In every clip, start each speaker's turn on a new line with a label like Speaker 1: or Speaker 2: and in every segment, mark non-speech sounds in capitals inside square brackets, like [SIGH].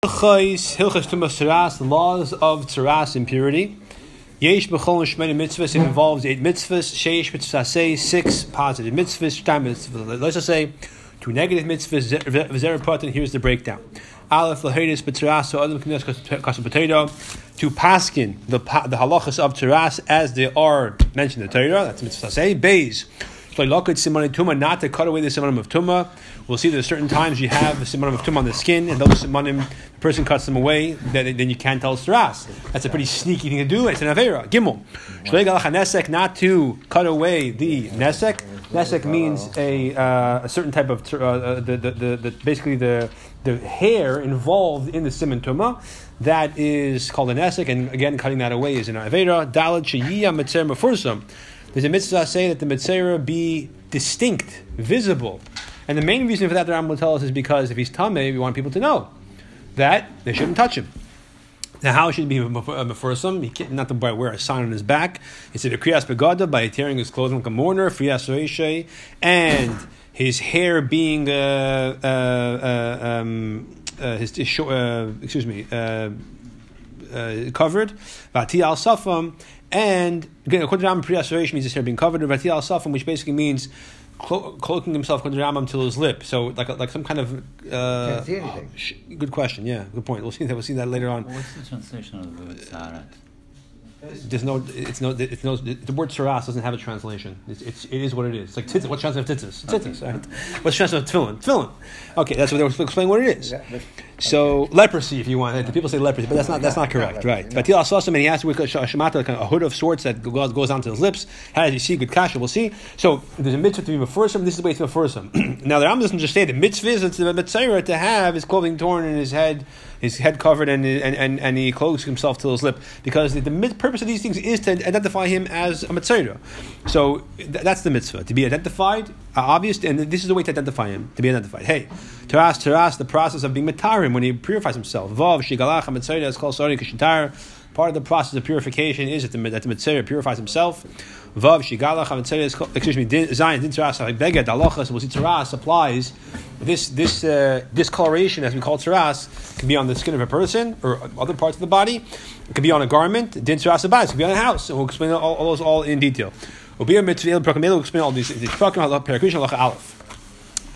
Speaker 1: The laws of Tzaras impurity. Yesh B'chol Shmeni mitzvahs, it involves eight mitzvahs, Sheish mitzvahs, six positive mitzvahs, Shtam mitzvahs, let's just say two negative mitzvahs, Patan, here's the breakdown. Aleph Lahedis B'Tzaras, so Adam Kines Kasam Potato, to paskin the, the halachas of Tzaras as they are mentioned in the Torah, that's mitzvah say, Beis not to cut away the simanim of tuma. We'll see that certain times you have the simanim of tuma on the skin, and those simanim, the person cuts them away, then, then you can't tell it's ras. That's a pretty sneaky thing to do. It's an avera. Gimel. nesek, not to cut away the nesek. Nesek means a, uh, a certain type of uh, uh, the, the, the, the, basically the the hair involved in the siman tuma. That is called an nesek, and again, cutting that away is an avera. Dalad sheyiyah mitzer mefursam. There's a mitzvah say that the mitzvah be distinct, visible. And the main reason for that, the Rambam will tell us, is because if he's tameh, we want people to know that they shouldn't touch him. Now, how should he be mefursum? He can't not to wear a sign on his back. It's a kriyas begada by tearing his clothing like a mourner, friyas and his hair being uh, uh, uh, um, uh, his, his uh, excuse me uh, covered. Vati al safam and again, according to Rambam, Priyas means his hair being covered. Rati al Safam, which basically means clo- cloaking himself according to Rambam till his lip. So like like some kind of.
Speaker 2: Uh, Can't see anything.
Speaker 1: Sh- good question. Yeah, good point. We'll see that. We'll see that later on.
Speaker 3: What's the translation of the word Sarat?
Speaker 1: There's no, it's no, it's no. The word saras doesn't have a translation. It's, it's it is what it is. It's like tzitzis. What's translation of tzitzis? Tzitzis, right? What's translation of tefillin? Tefillin. Okay, that's what they were explaining what it is. So leprosy, if you want, the people say leprosy, but that's not that's not correct, right? But he saw something. He asked with a shemata, a hood of sorts that goes, goes down to his lips. How does he see? Good kasha. We'll see. So there's a mitzvah to be mefursum. This is the way to mefursum. [CLEARS THROAT] now the Rambam doesn't just say the mitzvah is the mitzvah to have his clothing torn and his head his head covered and, and, and, and he clothes himself till his lip because the, the purpose of these things is to identify him as a mitzvah. So th- that's the mitzvah to be identified, obvious, and this is the way to identify him to be identified. Hey, teras teras, the process of being mitarim when he purifies himself. Vav shigalach mitzvah is called sorry kishitar. Part of the process of purification is that the, that the mitzvah purifies himself. Vav shigalach excuse me zayin din teras beged halachas. We'll see teras applies this this uh, discoloration, as we call tsaras, can be on the skin of a person or other parts of the body. It could be on a garment. Din tsaras It could be on a house. And we'll explain all, all those all in detail. We'll explain all these.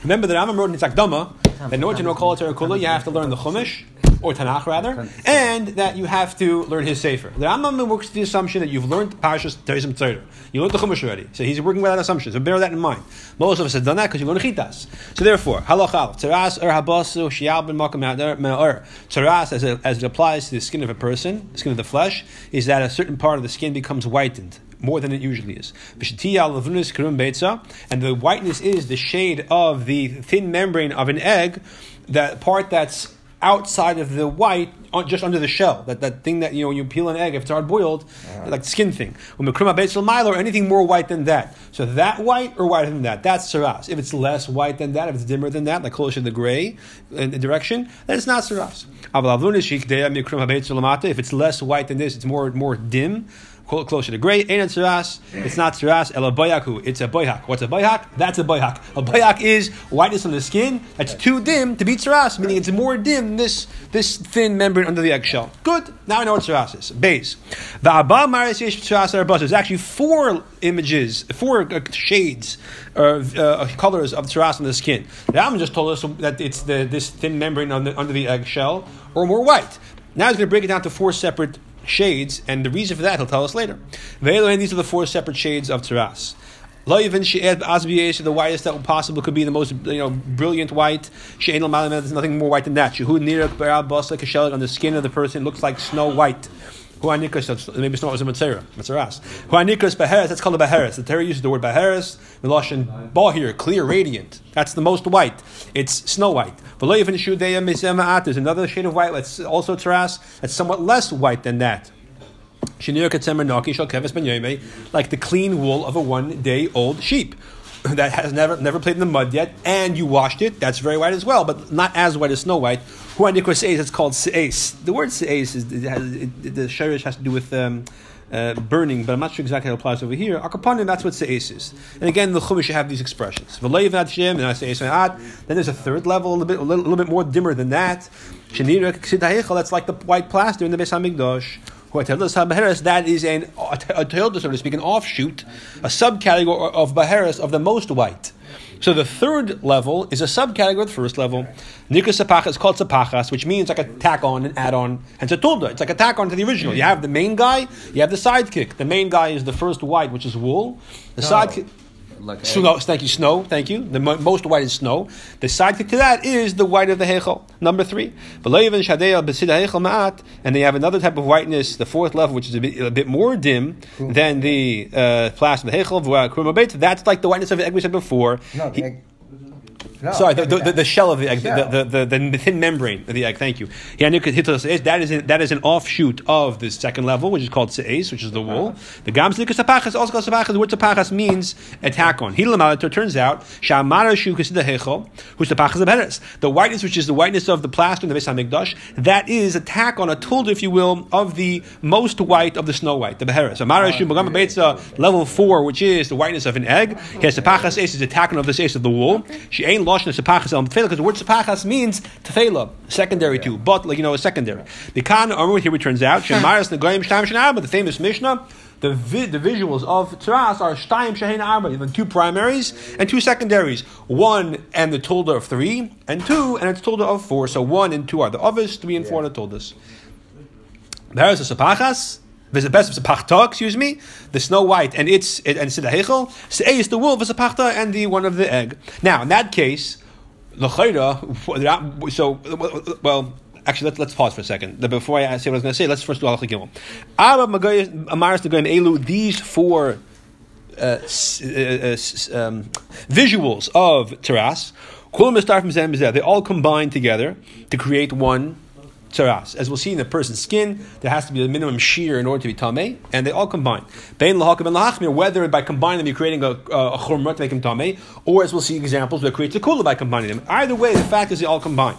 Speaker 1: Remember that Rambam wrote in Tzakdama that in order to know Kol Kula, you have to learn the Chumash or Tanakh rather, and that you have to learn his Sefer. The Rambam works the assumption that you've learned Parashas Teresim Tzeder. You learned the Chumash already, so he's working with that assumption. So bear that in mind. Most of us have done that because you learn Chitas. So therefore, Halachal Tzaras Ur er Habasu Shial Ben Makam Me'or Tzaras, as, as it applies to the skin of a person, the skin of the flesh, is that a certain part of the skin becomes whitened more than it usually is. And the whiteness is the shade of the thin membrane of an egg, that part that's outside of the white, just under the shell. That, that thing that you know you peel an egg if it's hard boiled, uh-huh. like the skin thing. or anything more white than that. So that white or whiter than that, that's saras. If it's less white than that, if it's dimmer than that, like closer to the gray in the direction, then it's not saras. If it's less white than this, it's more more dim closer to gray. Ain't tzaras. It's not tzaras. El boyaku. It's a boyak. What's a boyak? That's a boyak. A boyak is whiteness on the skin that's too dim to be tzaras, meaning it's more dim than this this thin membrane under the eggshell. Good. Now I know what tzaras is. Base. The abba maris yesh tzaras There's actually four images, four uh, shades, of uh, colors of tzaras on the skin. The Rambam just told us that it's the this thin membrane under, under the eggshell or more white. Now he's going to break it down to four separate shades, and the reason for that he'll tell us later. These are the four separate shades of Tzaras. even the whitest that possible could be the most you know brilliant white. She Enel Mahiman there's nothing more white than that. She who near Brah Bosakel on the skin of the person looks like snow white. Huanikas, maybe it's not a Matzera, Matzeras. Huanikas Beheres, that's called a Beheres. The Torah uses the word Beheres, Miloshin Bahir, clear, radiant. That's the most white. It's snow white. There's another shade of white that's also Tzeras, that's somewhat less white than that. Like the clean wool of a one day old sheep [LAUGHS] that has never never played in the mud yet, and you washed it, that's very white as well, but not as white as snow white. Huanikos says it's called se'es. The word se'es is it has, it, the shirish has to do with um, uh, burning, but I'm not sure exactly how it applies over here. Akapanim, that's what se'es is. And again, the chumash have these expressions. Then there's a third level, a little bit, a little, a little bit more dimmer than that. That's like the white plaster in the Beis. That is an a, a, so to speak, an offshoot, a subcategory of Baharis of the most white. So the third level is a subcategory of the first level. Nikus sapachas is called sapachas, which means like a tack on, an add on, and tulda. It's like a tack on to the original. You have the main guy, you have the sidekick. The main guy is the first white, which is wool. The no. sidekick. Like snow, thank you, snow. Thank you. The mo- most white is snow. The sidekick to that is the white of the hechel. Number three, and they have another type of whiteness, the fourth level, which is a bit, a bit more dim than the uh, plastic of the hechel. That's like the whiteness of the egg we said before.
Speaker 2: No, the egg
Speaker 1: no, Sorry, the, the, the, shell of the egg, the, the, the, the, thin membrane of the egg. Thank you. That is an, that is an offshoot of the second level, which is called se'es, which is the wool. Uh-huh. The gam sapachas also called sapachas. The word sapachas means attack on. Hilamalato turns out shamara shu the hechol, who's sapachas of. The whiteness, which is the whiteness of the plaster in the Beis Hamikdash, that is attack on a tool, if you will, of the most white of the snow white, the beheres. Shu begam level four, which is the whiteness of an egg. He has sapachas is attack on of the ace of the wool. She ain't lashon sepachas el because the word sepachas means tefela, secondary yeah. to, but like you know, a secondary. The kan armor here it turns out shemaras negoyim shtam shenarba, the famous Mishnah. The, vi- the visuals of Tras are Shtaim Shehin Arba. Have two primaries and two secondaries. One and the Tolda of three, and two and it's Tolda of four. So one and two are the others, three and yeah. four are the Toldas. There's a Sapachas, there's a best of pachta, excuse me, the snow white, and it's and the hechel. Say is the wool, there's a pachta, and the one of the egg. Now, in that case, the chayda, so well. Actually, let's, let's pause for a second. Before I say what I was going to say, let's first do halacha gimel. Abba amaris negoyim elu. These four uh, uh, uh, um, visuals of teras, they all combine together to create one tzaras. As we'll see in the person's skin, there has to be a minimum shear in order to be tameh, and they all combine. Bein lahakam and lahachmir, whether by combining them you're creating a, a, chumrah to make them tameh, or as we'll see examples where creates a kula by combining them. Either way, the fact is they all combine.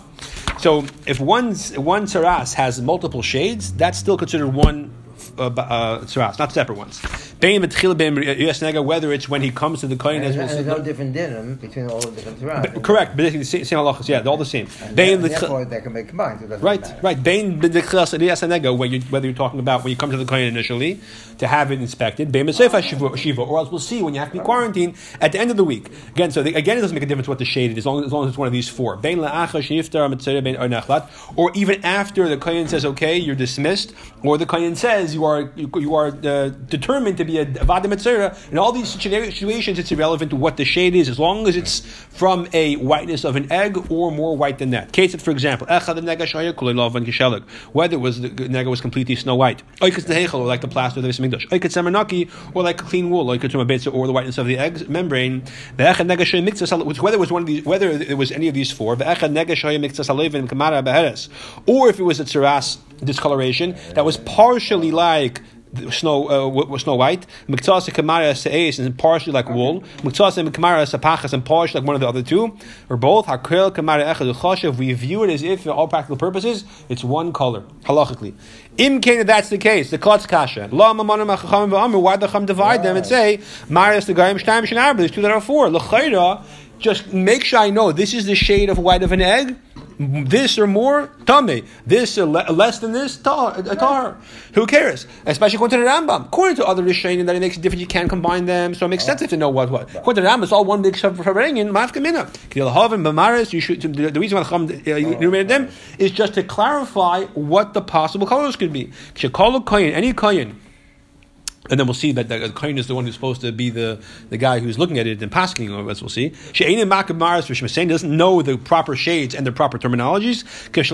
Speaker 1: So if one's, one tzaras has multiple shades, that's still considered one uh, uh, not separate ones. Whether it's when he comes to the kohen
Speaker 2: as well. There's no different dinim between all the different tzaras.
Speaker 1: Correct, but the same, same halachas. Yeah, they're all the same.
Speaker 2: And therefore, they can be combined. So
Speaker 1: right, matter. right. Bein whether you're talking about when you come to the kohen initially to have it inspected, bein shiva, or else we'll see when you have to be quarantined at the end of the week. Again, so the, again, it doesn't make a difference what the shade is, as long as, as long as it's one of these four. Or even after the kohen says, "Okay, you're dismissed," or the kohen says you are you, you are uh, determined to be a vadim etzera. In all these situations, it's irrelevant to what the shade is, as long as it's from a whiteness of an egg or more white than that. Case it, for example, whether it was the nega was completely snow white, or like the plaster of the mikdash, or like clean wool, or the whiteness of the egg membrane. Whether it was one of these, whether it was any of these four, or if it was a tsaras discoloration that was partially like snow uh, snow white. Miktsasa kamara se'es and partially like wool. Miktsasa kamara sapachas and partially like one of the other two, or both. Hakrel kamara echad If we view it as if, for all practical purposes, it's one color halachically. Im kena, that's the case. The klotz kasha. La mamanam achacham v'amr. Why the chum divide them and say marias the gayim shtaim shenarba? There's two that are four. L'chayra. Just make sure I know this is the shade of white of an egg this or more, tummy. This or le- less than this, tar. tar. Who cares? Especially according to the Rambam. According to other Rishonim, that it makes a difference. You can't combine them, so it makes sense if to know what what. According to the Rambam, it's all one big shavarangin. Mafkamina. Kilhaven b'maris. You should. The reason why Chum uh, enumerated them is just to clarify what the possible colors could be. Shekol koyin, any koyin and then we'll see that the kohen is the one who's supposed to be the, the guy who's looking at it and passing it. as we'll see. she ain't She'enim makamaris v'shmesein doesn't know the proper shades and the proper terminologies. Because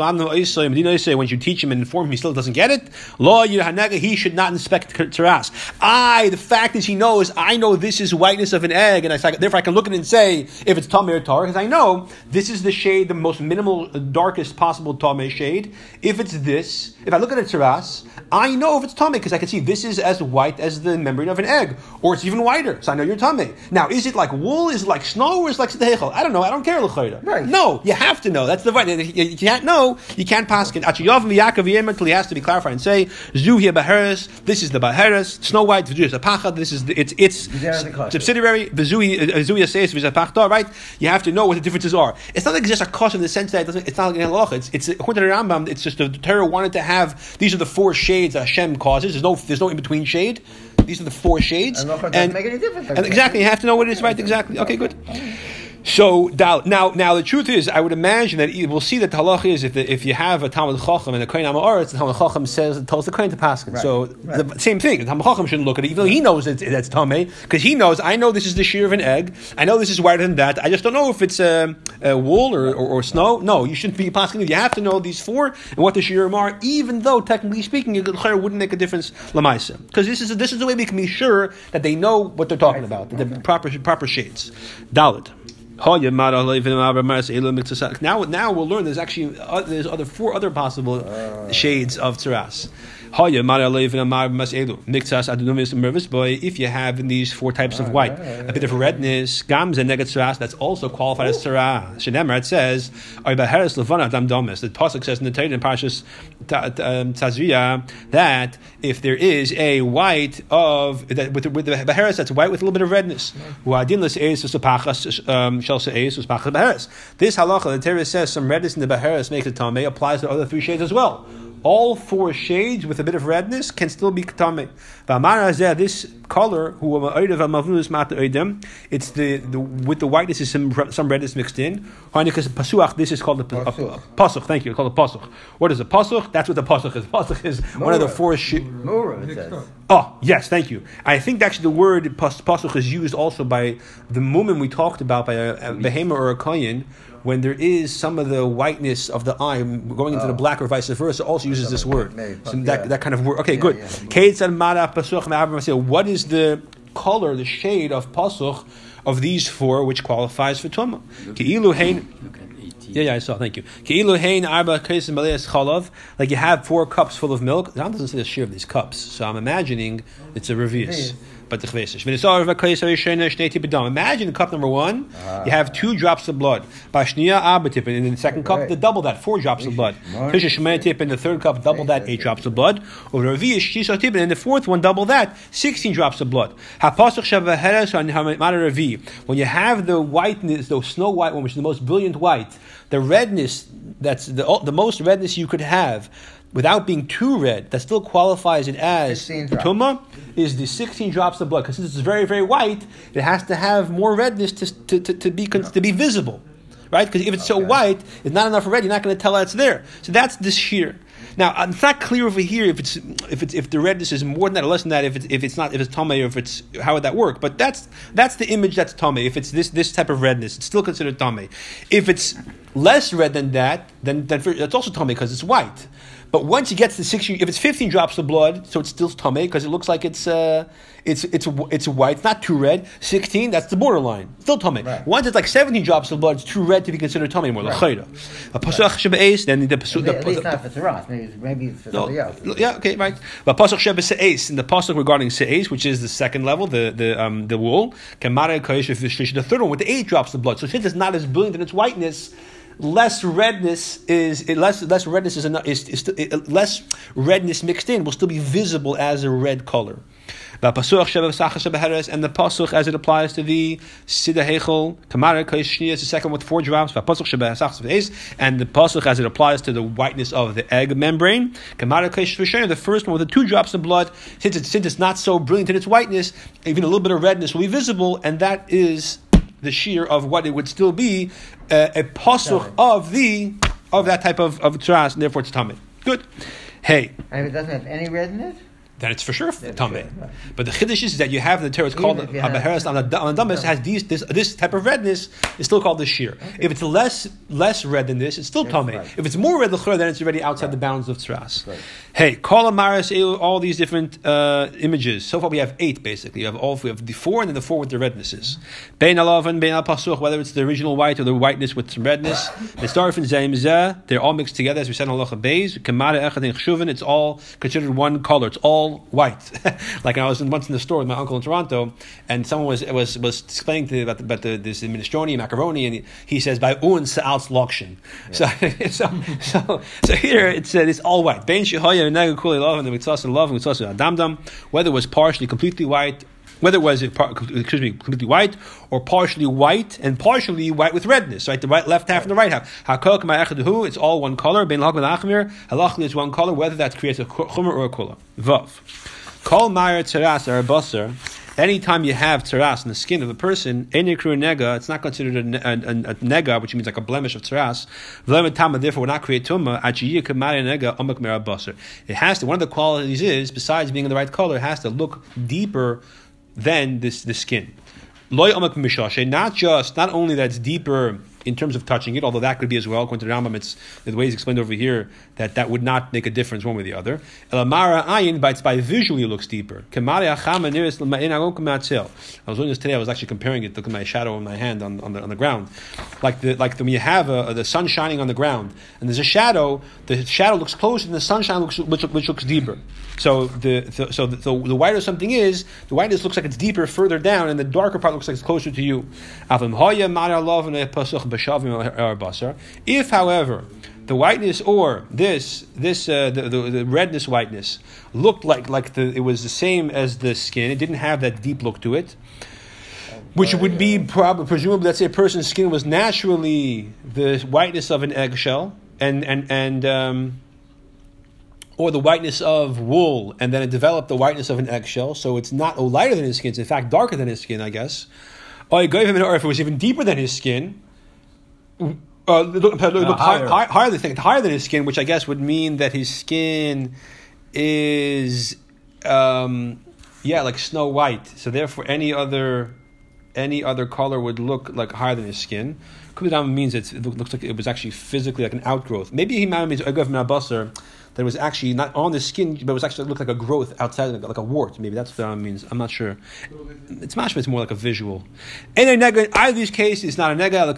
Speaker 1: when you teach him and inform him, he still doesn't get it. Law he should not inspect teras. I, the fact is he knows, I know this is whiteness of an egg, and I, therefore I can look at it and say if it's tamir tar, because I know this is the shade, the most minimal, darkest possible tamir shade. If it's this, if I look at a teras, I know if it's tamir because I can see this is as white white as the membrane of an egg, or it's even whiter. So I know you're tummy. Now, is it like wool? Is it like snow? Or is it like sedechel? I don't know. I don't care.
Speaker 2: Right.
Speaker 1: No, you have to know. That's the right. You can't know. You can't pass it. Until he has to be clarified and say Zuhia Baharis. This is the Baharis. Snow White. V'Jus Apacha. This is the, it's it's subsidiary. V'Zuhia uh, uh, says V'Zapachta. Right. You have to know what the differences are. It's not like just a cost in the sense that it doesn't, it's not like an halacha. It's, it's according to the Rambam. It's just the Torah wanted to have these are the four shades that Hashem causes. There's no there's no in between shade. These are the four shades.
Speaker 2: And, and,
Speaker 1: and,
Speaker 2: make any difference.
Speaker 1: and exactly, you have to know what it is, right? Exactly. Okay, good. So now, now, now, the truth is, I would imagine that we'll see that the halach is if, the, if you have a Talmud Chacham and a Kohen Amaretz, the Talmud Chacham says tells the Kohen to pass it.
Speaker 2: Right.
Speaker 1: So
Speaker 2: Right.
Speaker 1: the same thing. The Talmud Chacham shouldn't look at it, even though he knows that that's tamei, because he knows. I know this is the shear of an egg. I know this is whiter than that. I just don't know if it's uh, uh, wool or, or, or snow. No, you shouldn't be passing it. You have to know these four and what the shearim are, even though technically speaking, it wouldn't make a difference lamaisa, because this is this is the way we can be sure that they know what they're talking about, the proper proper shades. Dalit. Now, now we'll learn. There's actually uh, there's other four other possible shades of tzaras. If you have in these four types of white, a bit of redness, gams and negat that's also qualified as tzaras. Shenemar it says, "Oy beheres levana adam domis." The pasuk says in the Torah in Parshas um, Tazria that if there is a white of that with the, with the beheres that's white with a little bit of redness, uadin l'seis usapachas um, shel seis uspachas beheres. This halacha, the Torah says some redness in the beheres makes it tamei applies to the other three shades as well. All four shades with a bit of redness can still be tamei. This color, it's the, the with the whiteness is some some redness mixed in. Pasuach, this is called the uh,
Speaker 2: Pasuch.
Speaker 1: Thank you, called the pasuch. What is a pasuch? That's what the pasuch is. Pasuch is one of the four. Sh-
Speaker 2: Mura, it says.
Speaker 1: Oh, yes, thank you. I think actually the word pas- pasuk is used also by the moment we talked about by a, a behema or a kohen, when there is some of the whiteness of the eye going into the black or vice versa, also uses this word. So
Speaker 2: yeah.
Speaker 1: that, that kind of word. Okay,
Speaker 2: Yeah,
Speaker 1: good.
Speaker 2: yeah.
Speaker 1: Kate said, "Mara pasuch. What is the color, the shade of pasuch of these four which qualifies for tumah? Ki'ilu hein.
Speaker 3: Look at 18.
Speaker 1: Yeah, yeah, I saw. Thank you. Like you have four cups full of milk. Ram doesn't say the share of these cups, so I'm imagining it's a revius. But the. Imagine cup number one,
Speaker 2: Ah.
Speaker 1: you have two drops of blood. Bashnia abatip, and in the second cup,
Speaker 2: Right.
Speaker 1: the double that, four drops of blood. Shemanatip, in the third cup, double that, eight drops of blood. Shisotip, and in the fourth one, double that, sixteen drops of blood. Hapasach shavaheres on revi. When you have the whiteness, the snow white one, which is the most brilliant white, the redness that's the, the most redness you could have without being too red, that still qualifies it as
Speaker 2: 16
Speaker 1: tuma, is the 16 drops of blood. Because since it's very, very white, it has to have more redness to, to, to, to be, con- to be visible. Right? Because if it's so white, it's not enough red, you're not going to tell that it's there. So that's this shear. Now, uh, it's not clear over here if it's if it's if the redness is more than that or less than that. If it's if it's not if it's tame or if it's how would that work? But that's that's the image that's tame. If it's this this type of redness, it's still considered tame. If it's less red than that, then then for, that's also tame because it's white. But once it gets to sixteen, if it's fifteen drops of blood, so it's still tame because it looks like it's uh, it's it's it's white, it's not too red. Sixteen, that's the borderline, still tame.
Speaker 2: Right.
Speaker 1: Once it's like seventeen drops of blood, it's too red to be considered tame anymore.
Speaker 2: Right.
Speaker 1: A pasach shebe'es, then the pasuk.
Speaker 2: At least not for Taras. Maybe, it's- maybe it's for
Speaker 1: No,
Speaker 2: somebody else.
Speaker 1: yeah, okay, right. But pasuk shebe se'es, in the pasuk regarding se'es, which is the second level, the the um, the wool, kamara koyesh v'shlish, the third one with the eight drops of blood. So since it's not as brilliant in its whiteness, less redness is less less redness is, enough, is, is it, less redness mixed in will still be visible as a red color. And the pasuk as it applies to the sida hechel kamara shnia is the second with four drops. And the pasuk as it applies to the whiteness of the egg membrane. Kamara v'shenia, the first one with the two drops of blood. Since it's since it's not so brilliant in its whiteness, even a little bit of redness will be visible, and that is the shear of what it would still be uh, a pasuk of the of that type of of tras, and therefore it's tummy. Good. Hey,
Speaker 2: And if it doesn't have any red in it,
Speaker 1: then it's for sure
Speaker 2: it's sure, right.
Speaker 1: But the chiddush is that you have the Torah. It's called
Speaker 2: Even you
Speaker 1: abaheres on the dumbest has these this this type of redness. It's still called the shear. If it's less less red than this, it's still tummy.
Speaker 2: right.
Speaker 1: If it's more red then it's already outside the bounds of tras. Hey, call Amaris, all these different uh, images. So far we have eight basically. We have all we have the four and then the four with the rednesses. Bein alavan, bein al pasuch, whether it's the original white or the whiteness with some redness. The starfin zaim zeh, they're all mixed together as we said in halacha beis. Kamada echad in chshuvin, it's all considered one color. It's all white. [LAUGHS] like I was once in the store with my uncle in Toronto, and someone was was was explaining to me about, the, about the, this minestrone macaroni, and he, he says by un sa'al's lokshin. [LAUGHS] So, [LAUGHS] so so so here it said it's all white. Bein shehoya Whether it was partially completely white, whether it was uh, excuse me completely white or partially white and partially white with redness, right? The right left half and the right half. Ma'achaduhu. It's all one color. Bein lachmir achmir. Halachli is one color. Whether that creates a chumer or a kula. Vav. Kol a basar. Anytime you have teras in the skin of a person, nega, it's not considered a, a, a, a, nega, which means like a blemish of teras. Therefore, will not create tumma. It has to. One of the qualities is, besides being in the right color, it has to look deeper than this the skin. Not just, not only that it's deeper in terms of touching it, although that could be as well. According to the Rambam, it's the way he's explained over here that that would not make a difference one way or the other. Elamara ayin, but it's by visually looks deeper. I was doing this today. I was actually comparing it. Look at my shadow on my hand on, on the on the ground, like the like the, when you have a, the sun shining on the ground and there's a shadow. The shadow looks closer, and the sunshine looks which, which looks deeper. So the, the so the, the, whiter something is, the whiteness looks like it's deeper further down, and the darker part looks like it's closer to you. If, however, the whiteness or this this uh, the, the, the, redness whiteness looked like like the, it was the same as the skin, it didn't have that deep look to it. Which would be prob- presumably, let's say a person's skin was naturally the whiteness of an eggshell, and and and um, or the whiteness of wool, and then it developed the whiteness of an eggshell. So it's not lighter than his skin; it's in fact darker than his skin, I guess. Or if it was even deeper than his skin, uh, look, look, look higher. High, higher, than, higher than his skin, which I guess would mean that his skin is, um, yeah, like snow white. So therefore, any other any other color would look like higher than his skin. Kubidam means it looks like it was actually physically like an outgrowth. Maybe he means agav minabasar that was actually not on the skin, but it was actually looked like a growth outside, like, like a wart. Maybe that's what that means. I'm not sure. It's mashma. It's more like a visual. In either of these cases, it's not a nega.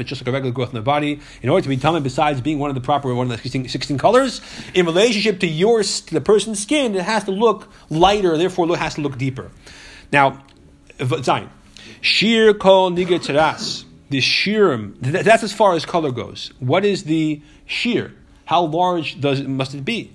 Speaker 1: It's just like a regular growth in the body. In order to be tummy, besides being one of the proper one of the 16, 16 colors, in relationship to yours, to the person's skin, it has to look lighter. Therefore, it has to look deeper. Now, Zion. Shir kol niger teras. The shirim, that's as far as color goes. What is the shear? How large does must it be?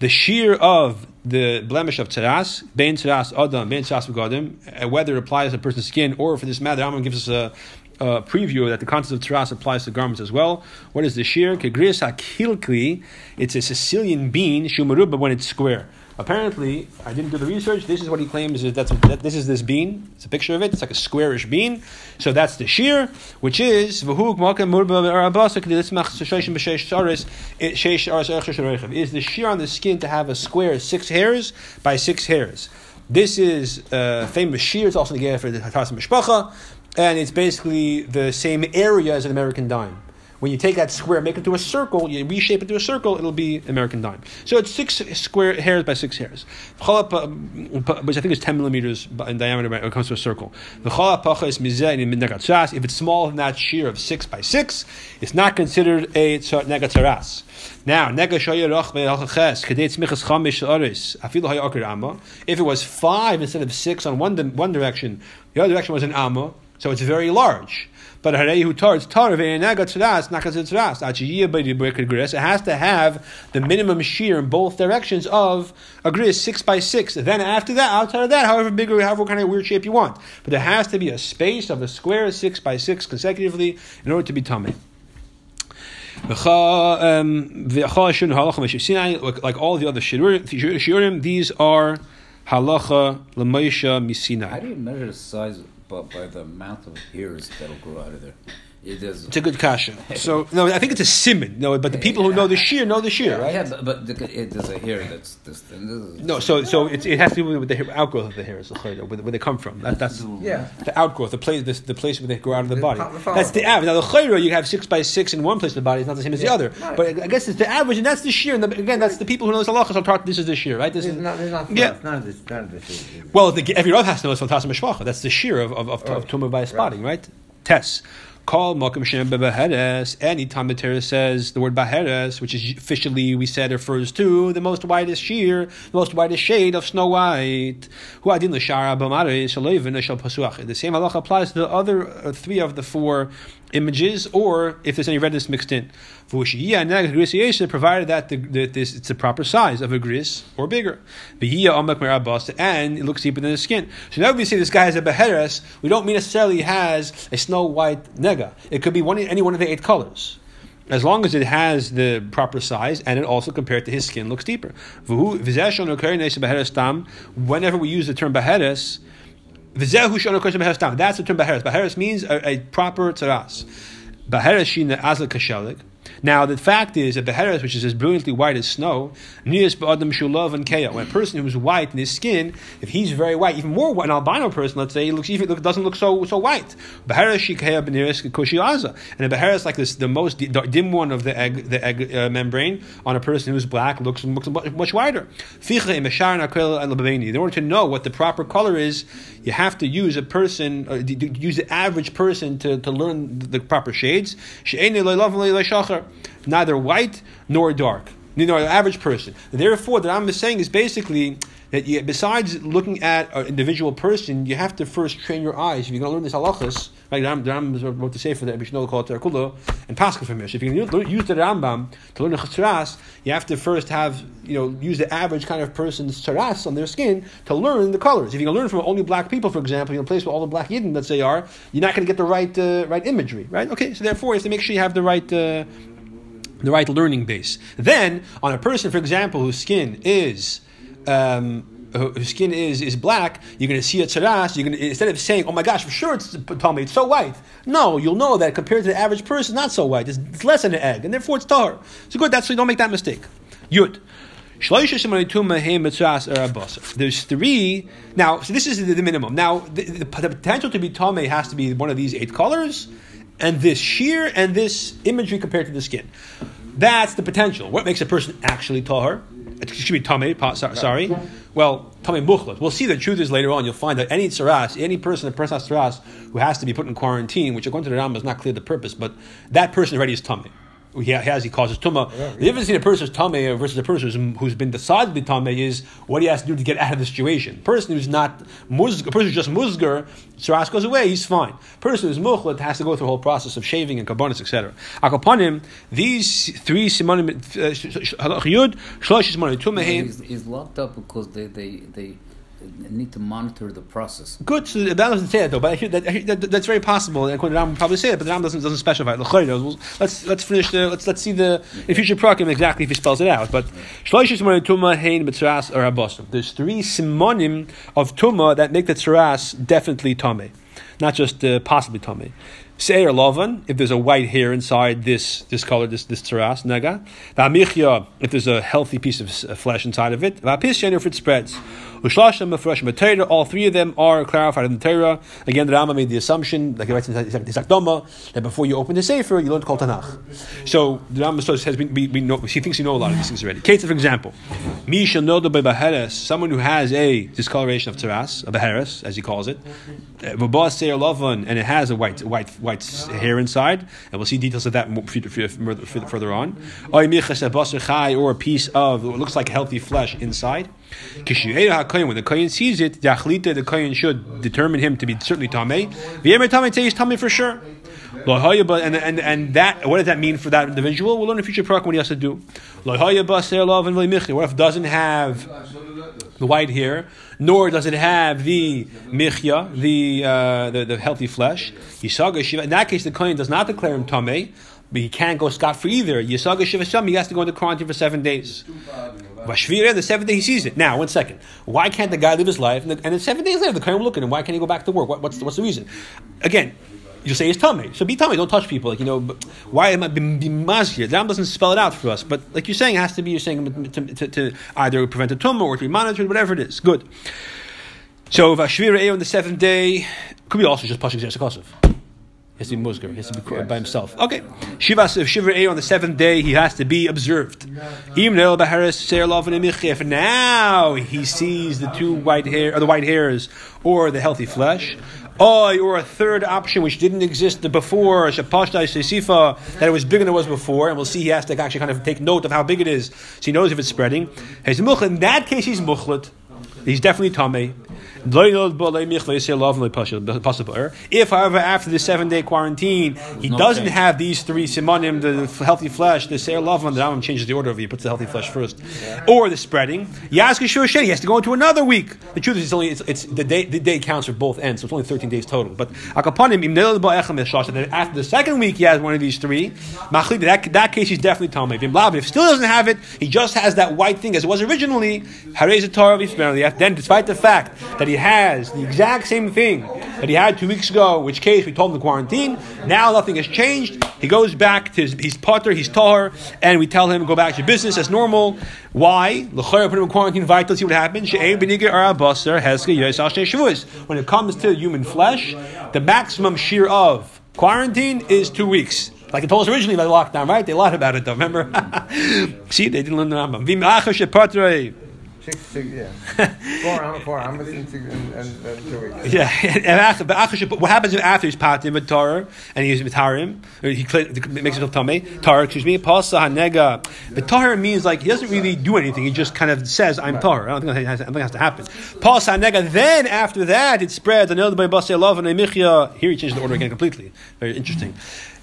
Speaker 1: The shear of the blemish of teras, bein teras adam, bein teras begadim, uh, whether it applies to a person's skin or for this matter, Rambam gives us a, a preview that the concept of teras applies to garments as well. What is the shear? Kegris hakilkli, it's a Sicilian bean, shumaruba when it's square. Apparently, I didn't do the research. This is what he claims is that's that this is this bean. It's a picture of it. It's like a squarish bean. So that's the shear, which is is the shear on the skin to have a square six hairs by six hairs. This is a famous shear. It's also in the for the Hatas Mishpacha, and it's basically the same area as an American dime. When you take that square, make it into a circle, you reshape it to a circle, it'll be American dime. So it's six square hairs by six hairs, um, which I think is 10 millimeters in diameter when it comes to a circle. If it's smaller than that shear of six by six, it's not considered a negataras. Now, if it was five instead of six on one, one direction, the other direction was an amma, so it's very large. But Harehu Tar, it's Tar, Ve'enaga Tzaras, not considered Tzaras. It has to have the minimum shear in both directions of a gris, six by six. Then after that, outside of that, however big or however kind of weird shape you want. But there has to be a space of a square six by six consecutively in order to be tummy. Um, like all the other shiurim, these are halacha l'moisha misinai.
Speaker 3: How do you measure the size but by the amount of hairs that'll grow out of there. It is.
Speaker 1: It's a good kasha. So no, I think it's a simon. No, but the people who know the shear know the shear, right?
Speaker 3: Yeah, but, but the, it is a hair that's this thing. This
Speaker 1: No, so so it, it has to do with the hair- outgrowth of the hairs, the chayda, where, where they come from. That, that's
Speaker 2: Yeah.
Speaker 1: the outgrowth, the place, the, the place where they grow out of the
Speaker 2: The
Speaker 1: body.
Speaker 2: the.
Speaker 1: That's the average. Now the chayra, you have six by six in one place of the body. It's not the same as the other.
Speaker 2: right.
Speaker 1: But I guess it's the average, and that's the shear. And the, again, that's the people who know this halacha. So taught this is the shear, right? This
Speaker 2: There's
Speaker 1: is
Speaker 2: not, there's not,
Speaker 1: Yeah.
Speaker 2: none of this, none of this is. is-
Speaker 1: well, the, every rav has to know it's fantastic mishpacha. That's the shear of of, of, of
Speaker 2: Right.
Speaker 1: tumah by spotting, right? Tess. Call Malcolm Shem Bebeheres. Anytime the Torah says the word Baheres, which is officially we said refers to the most whitest shear, the most whitest shade of snow white. Who adin. The same halacha applies to the other uh, three of the four images, or if there's any redness mixed in. Provided that the, that this it's the proper size of a gris or bigger. And it looks deeper than the skin. So now we say this guy has a beheres, we don't mean necessarily has a snow white nega. It could be one any one of the eight colors. As long as it has the proper size and it also compared to his skin looks deeper. Whenever we use the term beheres, That's the term beheres. Beheres means a, a proper tzaras. Beheres shina azla kashelik. Now the fact is that beheres, which is as brilliantly white as snow, shulav. When a person who's white in his skin, if he's very white, even more white, an albino person, let's say, he looks even doesn't look so so white. Beheres shikaya b'niris and a beheres like this, the most dim one of the egg the egg uh, membrane on a person who's black looks looks much, wider. In order to know what the proper color is, you have to use a person, uh, use the average person to, to learn the proper shades. Neither white nor dark. Neither the average person. Therefore, the Rambam is saying is basically that you, besides looking at an individual person, you have to first train your eyes. If you're going to learn this halachas, like The Ram- the Rambam wrote to say for the Mishnah called Terakula and Pascha here. So if you're going to use the Rambam to learn the Chasras, you have to first have you know use the average kind of person's charas on their skin to learn the colors. If you're going to learn from only black people, for example, in a place where all the black Yidden, let's say, are, you're not going to get the right uh, right imagery, right? Okay, so therefore, you have to make sure you have the right. Uh, the right learning base. Then, on a person, for example, whose skin is um, whose skin is, is black, you're going to see a tzaras. You're going to instead of saying, "Oh my gosh, for sure it's tummy, it's so white." No, you'll know that compared to the average person, not so white. It's, it's less than an egg, and therefore it's tar. So good. That's so you don't make that mistake. Yud. There's three. Now, so this is the, the minimum. Now, the, the, the potential to be tame has to be one of these eight colors, and this shear and this imagery compared to the skin. That's the potential. What makes a person actually tahar? It should be. Sorry. Well, tame muchlat. We'll see the truth is later on. You'll find that any tsaras, any person, a person tsaras who has to be put in quarantine, which according to the Rambam is not clear the purpose, but that person already is tame. He has, he causes tuma. The difference between a person who's tame versus a person who's, who's been decided to be tame is what he has to do to get out of the situation. person who's not muzg, a person who's just muzgar, tsaras goes away, he's fine. person who's muchlat has to go through a whole process of shaving and karbonis, etc. Him, these three simonim, uh, halach yud, shlosh simonim, tumehem,
Speaker 3: He's, he's locked up because they, they, they need to monitor the process.
Speaker 1: Good. So that doesn't say that though, but I hear that, I hear that that's very possible. And according to Ram, probably say it, but the Ram doesn't doesn't specify. it. Let's let's finish the let's let's see the in future prakim exactly if he spells it out. But shloish simonim tuma hein b'tzaras or abosim. There's three simonim of tuma that make the tzaras definitely tame, not just uh, possibly tame. Seir lovan, if there's a white hair inside this this color, this this tzaras nega. V'amichya, if there's a healthy piece of uh, flesh inside of it. V'apishen, if it spreads. Ushlashem mefresh Torah. All three of them are clarified in the Torah. Again, the Rama made the assumption, like he writes in the Sakdama, that before you open the Sefer, you learn Kol Tanakh. So the Rama says we, we, we know, he thinks you know a lot of these things already. Kate, for example, Misha Noda Bebaheres, someone who has a discoloration of Teras, a Beheres, as he calls it, Vabas Seir Lavan, and it has a white white white hair inside, and we'll see details of that further, on. Or a piece of what looks like healthy flesh inside. When the kohen sees it, the kohen should determine him to be certainly tamei. Tamei say he's tamei for sure. And, and, and that, what does that mean for that individual? We'll learn in future program what he has to do. What if doesn't have the white hair, nor does it have the michya, the, uh, the, the healthy flesh? In that case, the kohen does not declare him tamei. But he can't go scot free either. Yisaga shiva. He has to go into quarantine for seven days. Vashvira, the seventh day he sees it. Now, one second. Why can't the guy live his life? And, and then seven days later, the Kohen will look at him. Why can't he go back to work? What, what's, the, what's the reason? Again, you say it's tummy. So be tummy. Don't touch people. Like you know, why am I being mazir? The Ram doesn't spell it out for us. But like you're saying, it has to be you're saying to, to, to either prevent a tumor or to be monitored, whatever it is. Good. So Vashvira on the seventh day could be also just pashik zersakosov. He has to be musgar. He has to be by himself. Okay. Shiva Shiva on the seventh day he has to be observed. If now he sees the two white hair or the white hairs or the healthy flesh. Oh, or a third option which didn't exist before, that it was bigger than it was before, and we'll see he has to actually kind of take note of how big it is, so he knows if it's spreading. In that case, he's muchlet. He's definitely tummy. If, however, after the seven day quarantine, he doesn't have these three simonim, the healthy flesh, the seir lavan, the Rambam changes the order of it, he puts the healthy flesh first, or the spreading, he has to go into another week. The truth is, it's only it's, it's the day the day counts for both ends, so it's only 13 days total. But after the second week, he has one of these three. That, that case, he's definitely Talmud. If he still doesn't have it, he just has that white thing as it was originally. Then, despite the fact that he has the exact same thing that he had two weeks ago, which case we told him to quarantine. Now nothing has changed. He goes back to his, potter, he's tahar, and we tell him go back to your business as normal. Why? L'chayr put him in quarantine. Vital. See what happens. When it comes to human flesh, the maximum shear of quarantine is two weeks. Like it told us originally by lockdown, right? They lied about it though. Remember? [LAUGHS] See, they didn't learn the Rambam.
Speaker 4: Six, six, yeah. [LAUGHS] four, four Amos and, and, and, and two weeks.
Speaker 1: Yeah. And what happens after he's patim with Torah and he's mitarim, or he makes himself tummy, Torah, excuse me, pasa hanega. But Torah means like he doesn't really do anything. He just kind of says, "I'm Torah." I don't think that has, has to happen. Pasa hanega. Then after that, it spreads. Another by basei love and Here he changed the order again completely. Very interesting.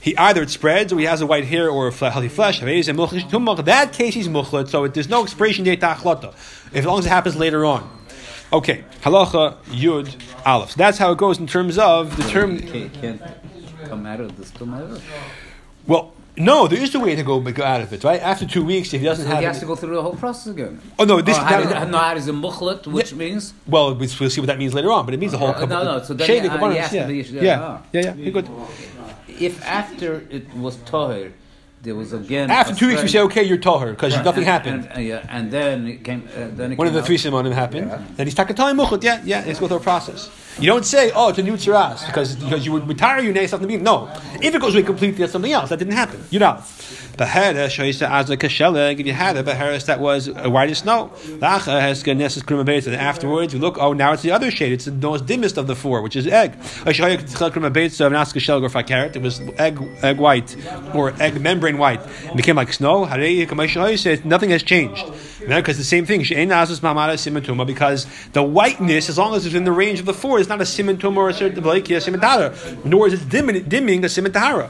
Speaker 1: He either it spreads or he has a white hair or a healthy flesh. That case he's muchlet, so there's no expiration date ta'achlata as long as it happens later on. Okay, halacha yud aleph. So that's how it goes in terms of the term.
Speaker 3: Can't, can't come out of this tomorrow.
Speaker 1: Well, no, there is a way to go, go out of it, right? After two weeks, if he doesn't
Speaker 3: so
Speaker 1: have,
Speaker 3: he has
Speaker 1: it,
Speaker 3: to go through the whole process again.
Speaker 1: Oh no, this
Speaker 3: oh,
Speaker 1: that,
Speaker 3: that, no, how is a muchlet, which yeah. means
Speaker 1: well, we'll see what that means later on, but it means the whole.
Speaker 3: Uh, no, no, so then
Speaker 1: shading,
Speaker 3: uh,
Speaker 1: yeah, yeah, yeah, yeah, yeah, yeah, good.
Speaker 3: If after it was tahir, there was again
Speaker 1: after two weeks we say okay you're tahir because right. nothing
Speaker 3: and,
Speaker 1: happened
Speaker 3: and, yeah, and then it came uh, then it
Speaker 1: one of the three simonim happened yeah. then he's takatayim muchut yeah yeah let's go through a process you don't say oh it's a new tziras because because you would retire you name something no if it goes away completely that's something else that didn't happen you know Behera shoysa azla kasheleg. If you had a beheris that was white as snow, lacha has ganesis krima And afterwards, you look, oh, now it's the other shade. It's the most dimmest of the four, which is egg. It was egg, egg white or egg membrane white. It became like snow. Nothing has changed. Because the same thing, because the whiteness, as long as it's in the range of the four, is not a simon or a certain nor is it dimming, dimming a simentahara.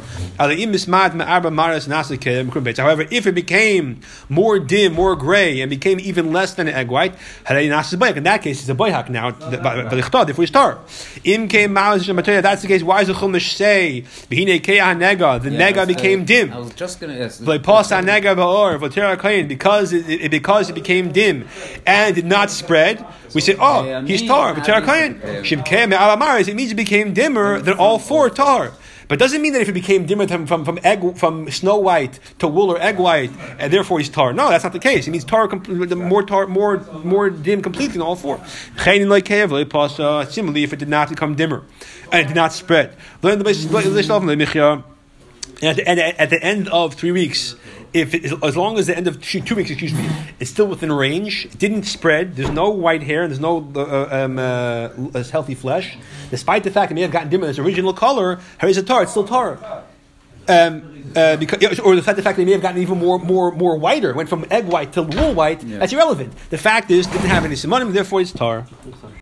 Speaker 1: However, if it became more dim, more gray, and became even less than an egg white, in that case, it's a boyhak now. If we start, that's the case. Why does the chumash say the nega became dim?
Speaker 3: Just going to.
Speaker 1: Because it, it, because it became dim and did not spread, we say, oh, he's tar. It means it became dimmer than all four tar. But doesn't mean that if it became dimmer from, from, from, egg, from snow white to wool or egg white, and therefore he's tar. No, that's not the case. It means tar, more tar, more, more dim completely in all four. Similarly, if it did not become dimmer and it did not spread. And at the, at the end of three weeks, if it, as long as the end of two, two, weeks, excuse me, it's still within range, it didn't spread. There's no white hair. And there's no uh, um, uh, healthy flesh. Despite the fact it may have gotten dimmer its original color, is a tar. It's still tar. Um, uh, because, or the fact, the fact they may have gotten even more, more, more whiter, went from egg white to wool white. Yeah. That's irrelevant. The fact is, didn't have any simonim, therefore it's tar.